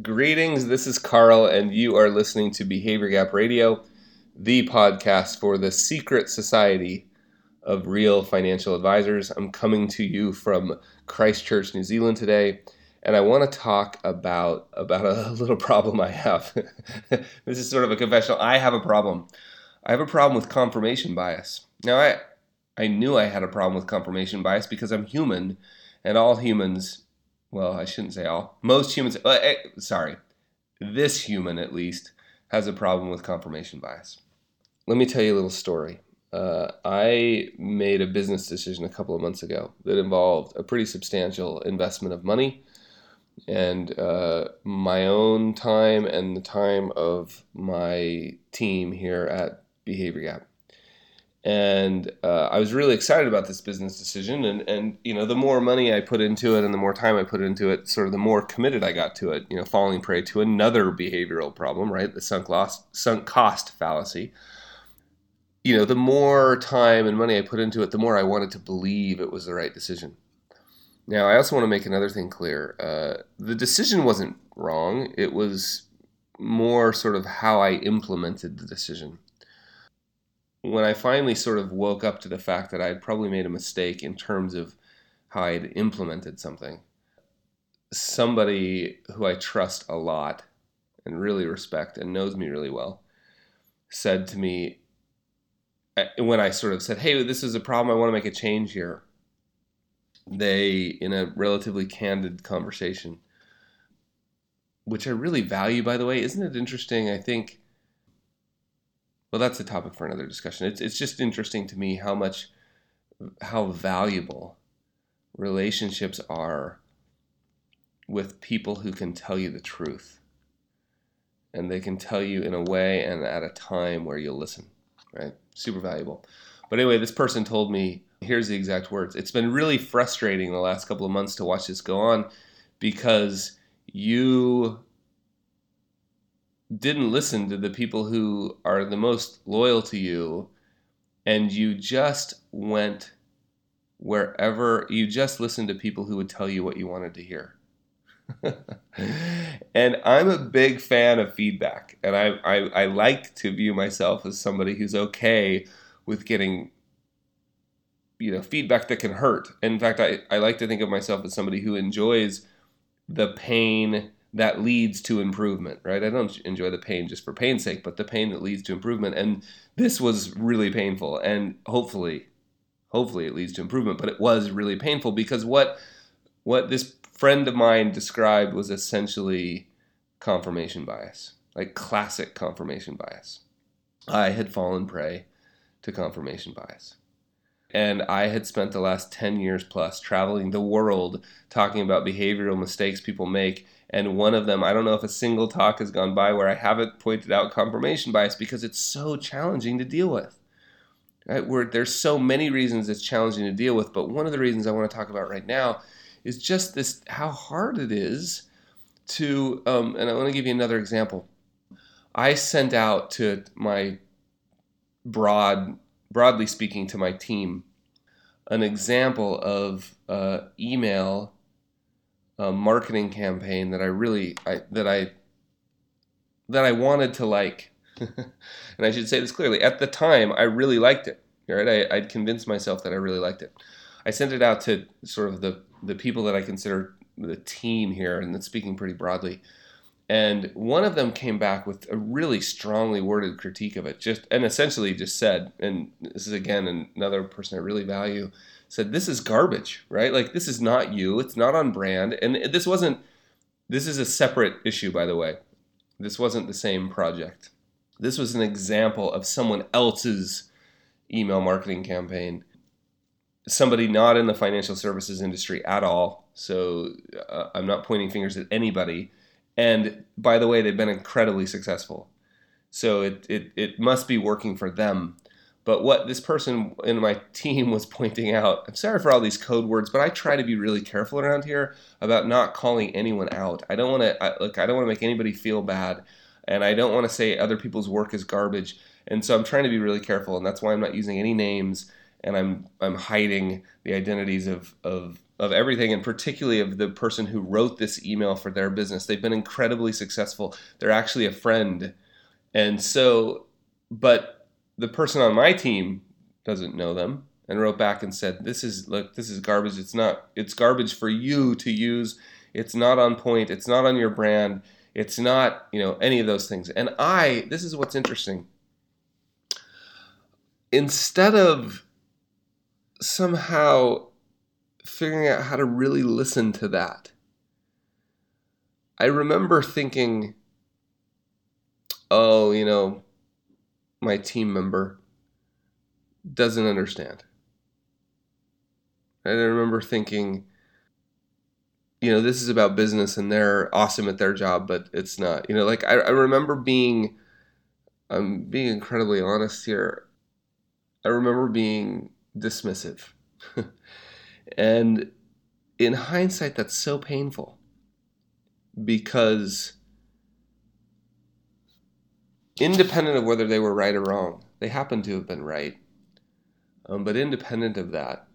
Greetings, this is Carl, and you are listening to Behavior Gap Radio, the podcast for the secret society of real financial advisors. I'm coming to you from Christchurch, New Zealand today, and I want to talk about, about a little problem I have. this is sort of a confessional. I have a problem. I have a problem with confirmation bias. Now, I, I knew I had a problem with confirmation bias because I'm human, and all humans well, I shouldn't say all. Most humans, uh, eh, sorry, this human at least has a problem with confirmation bias. Let me tell you a little story. Uh, I made a business decision a couple of months ago that involved a pretty substantial investment of money and uh, my own time and the time of my team here at Behavior Gap and uh, I was really excited about this business decision. And and you know, the more money I put into it, and the more time I put into it, sort of the more committed I got to it. You know, falling prey to another behavioral problem, right? The sunk loss, sunk cost fallacy. You know, the more time and money I put into it, the more I wanted to believe it was the right decision. Now, I also want to make another thing clear. Uh, the decision wasn't wrong. It was more sort of how I implemented the decision when I finally sort of woke up to the fact that I had probably made a mistake in terms of how I had implemented something, somebody who I trust a lot and really respect and knows me really well said to me uh, when I sort of said, Hey, this is a problem. I want to make a change here. They, in a relatively candid conversation, which I really value, by the way, isn't it interesting? I think well, that's a topic for another discussion. It's it's just interesting to me how much how valuable relationships are with people who can tell you the truth. And they can tell you in a way and at a time where you'll listen, right? Super valuable. But anyway, this person told me, here's the exact words. It's been really frustrating the last couple of months to watch this go on because you didn't listen to the people who are the most loyal to you and you just went wherever you just listened to people who would tell you what you wanted to hear. and I'm a big fan of feedback, and I, I, I like to view myself as somebody who's okay with getting you know feedback that can hurt. In fact, I, I like to think of myself as somebody who enjoys the pain that leads to improvement, right? I don't enjoy the pain just for pain's sake, but the pain that leads to improvement. And this was really painful, and hopefully, hopefully it leads to improvement. But it was really painful because what what this friend of mine described was essentially confirmation bias, like classic confirmation bias. I had fallen prey to confirmation bias. And I had spent the last 10 years plus traveling the world talking about behavioral mistakes people make and one of them, I don't know if a single talk has gone by where I haven't pointed out confirmation bias because it's so challenging to deal with. Right? Where there's so many reasons it's challenging to deal with, but one of the reasons I want to talk about right now is just this how hard it is to um, and I want to give you another example. I sent out to my broad broadly speaking to my team an example of uh, email a marketing campaign that I really I, that I that I wanted to like. and I should say this clearly. At the time, I really liked it. Right, I, I'd convinced myself that I really liked it. I sent it out to sort of the the people that I consider the team here, and speaking pretty broadly. And one of them came back with a really strongly worded critique of it, just and essentially just said, and this is again another person I really value said this is garbage, right? Like this is not you. It's not on brand. And this wasn't this is a separate issue by the way. This wasn't the same project. This was an example of someone else's email marketing campaign. Somebody not in the financial services industry at all. So uh, I'm not pointing fingers at anybody. And by the way, they've been incredibly successful. So it, it, it must be working for them. But what this person in my team was pointing out, I'm sorry for all these code words, but I try to be really careful around here about not calling anyone out. I don't want to look. I don't want to make anybody feel bad, and I don't want to say other people's work is garbage. And so I'm trying to be really careful, and that's why I'm not using any names, and I'm I'm hiding the identities of of of everything, and particularly of the person who wrote this email for their business. They've been incredibly successful. They're actually a friend. And so, but the person on my team doesn't know them and wrote back and said, This is, look, this is garbage. It's not, it's garbage for you to use. It's not on point. It's not on your brand. It's not, you know, any of those things. And I, this is what's interesting. Instead of somehow figuring out how to really listen to that. I remember thinking, oh, you know, my team member doesn't understand. And I remember thinking, you know, this is about business and they're awesome at their job, but it's not. You know, like I, I remember being, I'm being incredibly honest here. I remember being dismissive. and in hindsight, that's so painful because, independent of whether they were right or wrong, they happen to have been right. Um, but independent of that,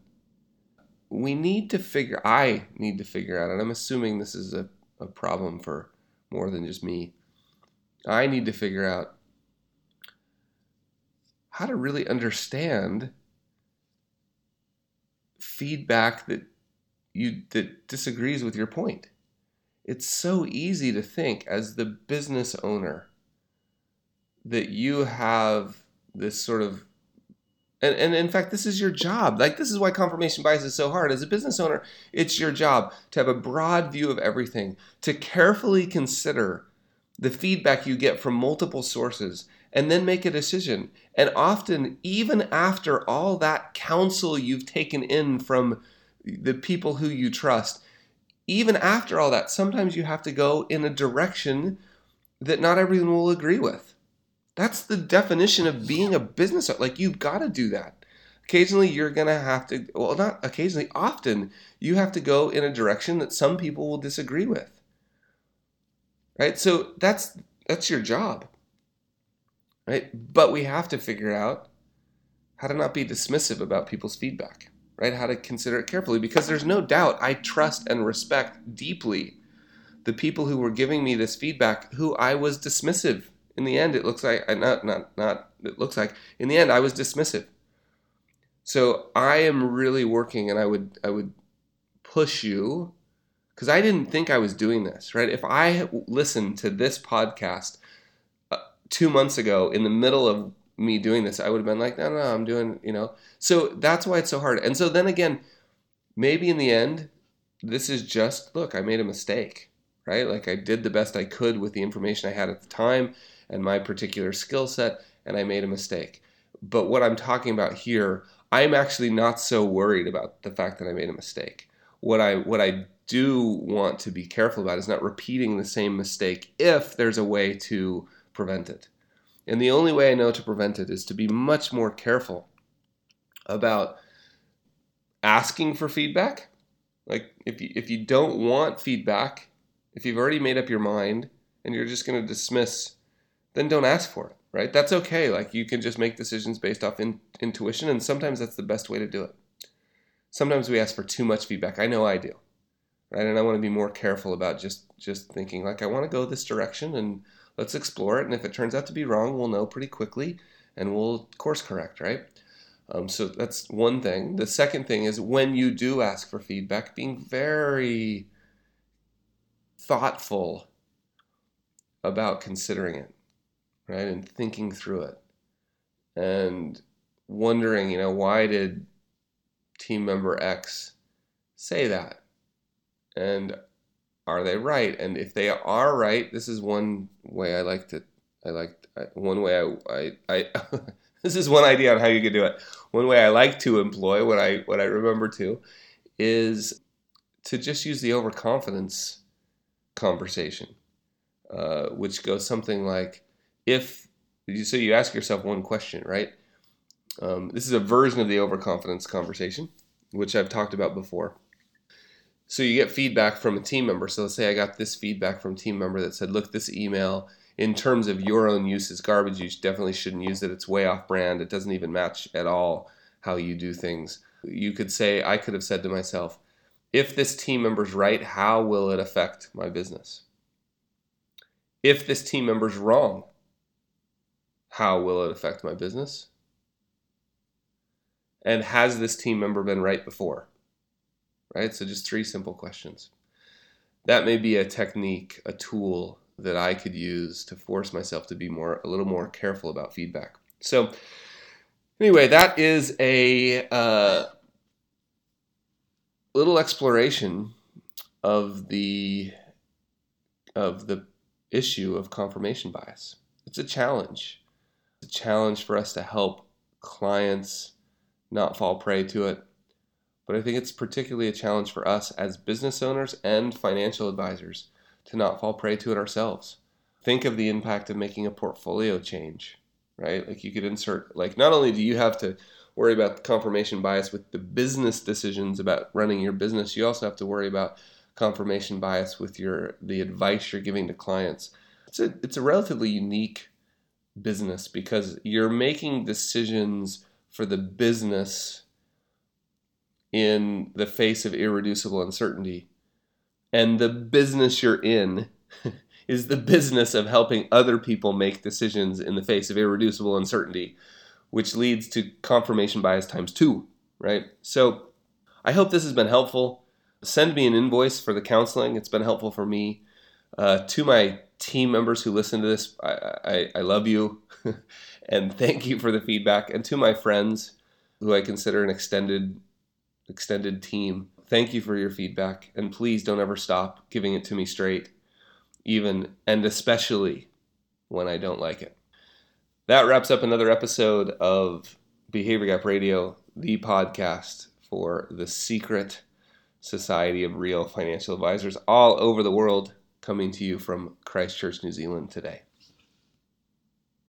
we need to figure, I need to figure out, and I'm assuming this is a, a problem for more than just me. I need to figure out how to really understand feedback that you that disagrees with your point. It's so easy to think as the business owner that you have this sort of and, and in fact this is your job like this is why confirmation bias is so hard as a business owner it's your job to have a broad view of everything to carefully consider the feedback you get from multiple sources and then make a decision. And often, even after all that counsel you've taken in from the people who you trust, even after all that, sometimes you have to go in a direction that not everyone will agree with. That's the definition of being a business. Like, you've got to do that. Occasionally, you're going to have to, well, not occasionally, often, you have to go in a direction that some people will disagree with. Right? So that's that's your job right? But we have to figure out how to not be dismissive about people's feedback, right? How to consider it carefully because there's no doubt I trust and respect deeply the people who were giving me this feedback who I was dismissive. In the end, it looks like I not not not it looks like in the end I was dismissive. So I am really working and I would I would push you because I didn't think I was doing this, right? If I listened to this podcast uh, two months ago in the middle of me doing this, I would have been like, no, no, I'm doing, you know. So that's why it's so hard. And so then again, maybe in the end, this is just look, I made a mistake, right? Like I did the best I could with the information I had at the time and my particular skill set, and I made a mistake. But what I'm talking about here, I'm actually not so worried about the fact that I made a mistake. What I what I do want to be careful about is not repeating the same mistake if there's a way to prevent it. And the only way I know to prevent it is to be much more careful about asking for feedback. Like if you, if you don't want feedback, if you've already made up your mind and you're just going to dismiss, then don't ask for it, right? That's okay. Like you can just make decisions based off in, intuition, and sometimes that's the best way to do it. Sometimes we ask for too much feedback. I know I do, right? And I want to be more careful about just just thinking like I want to go this direction and let's explore it. And if it turns out to be wrong, we'll know pretty quickly and we'll course correct, right? Um, so that's one thing. The second thing is when you do ask for feedback, being very thoughtful about considering it, right? And thinking through it and wondering, you know, why did team member X say that? And are they right? And if they are right, this is one way I like to. I like one way I I, I this is one idea on how you can do it. One way I like to employ what I what I remember to is to just use the overconfidence conversation, uh, which goes something like, if so, you ask yourself one question, right? Um, this is a version of the overconfidence conversation, which I've talked about before so you get feedback from a team member. So let's say I got this feedback from team member that said, look, this email in terms of your own use is garbage. You definitely shouldn't use it. It's way off brand. It doesn't even match at all how you do things. You could say, I could have said to myself, If this team member's right, how will it affect my business? If this team member's wrong, how will it affect my business? And has this team member been right before? Right? So just three simple questions. That may be a technique, a tool that I could use to force myself to be more a little more careful about feedback. So anyway, that is a uh, little exploration of the of the issue of confirmation bias. It's a challenge. It's a challenge for us to help clients not fall prey to it. But I think it's particularly a challenge for us as business owners and financial advisors to not fall prey to it ourselves. Think of the impact of making a portfolio change, right? Like you could insert, like, not only do you have to worry about confirmation bias with the business decisions about running your business, you also have to worry about confirmation bias with your the advice you're giving to clients. It's a it's a relatively unique business because you're making decisions for the business in the face of irreducible uncertainty. And the business you're in is the business of helping other people make decisions in the face of irreducible uncertainty, which leads to confirmation bias times two, right? So I hope this has been helpful. Send me an invoice for the counseling. It's been helpful for me. Uh, to my team members who listen to this, I, I, I love you. and thank you for the feedback. And to my friends who I consider an extended extended team, thank you for your feedback. And please don't ever stop giving it to me straight, even and especially when I don't like it. That wraps up another episode of Behavior Gap Radio, the podcast for the secret society of real financial advisors all over the world, coming to you from Christchurch, New Zealand today.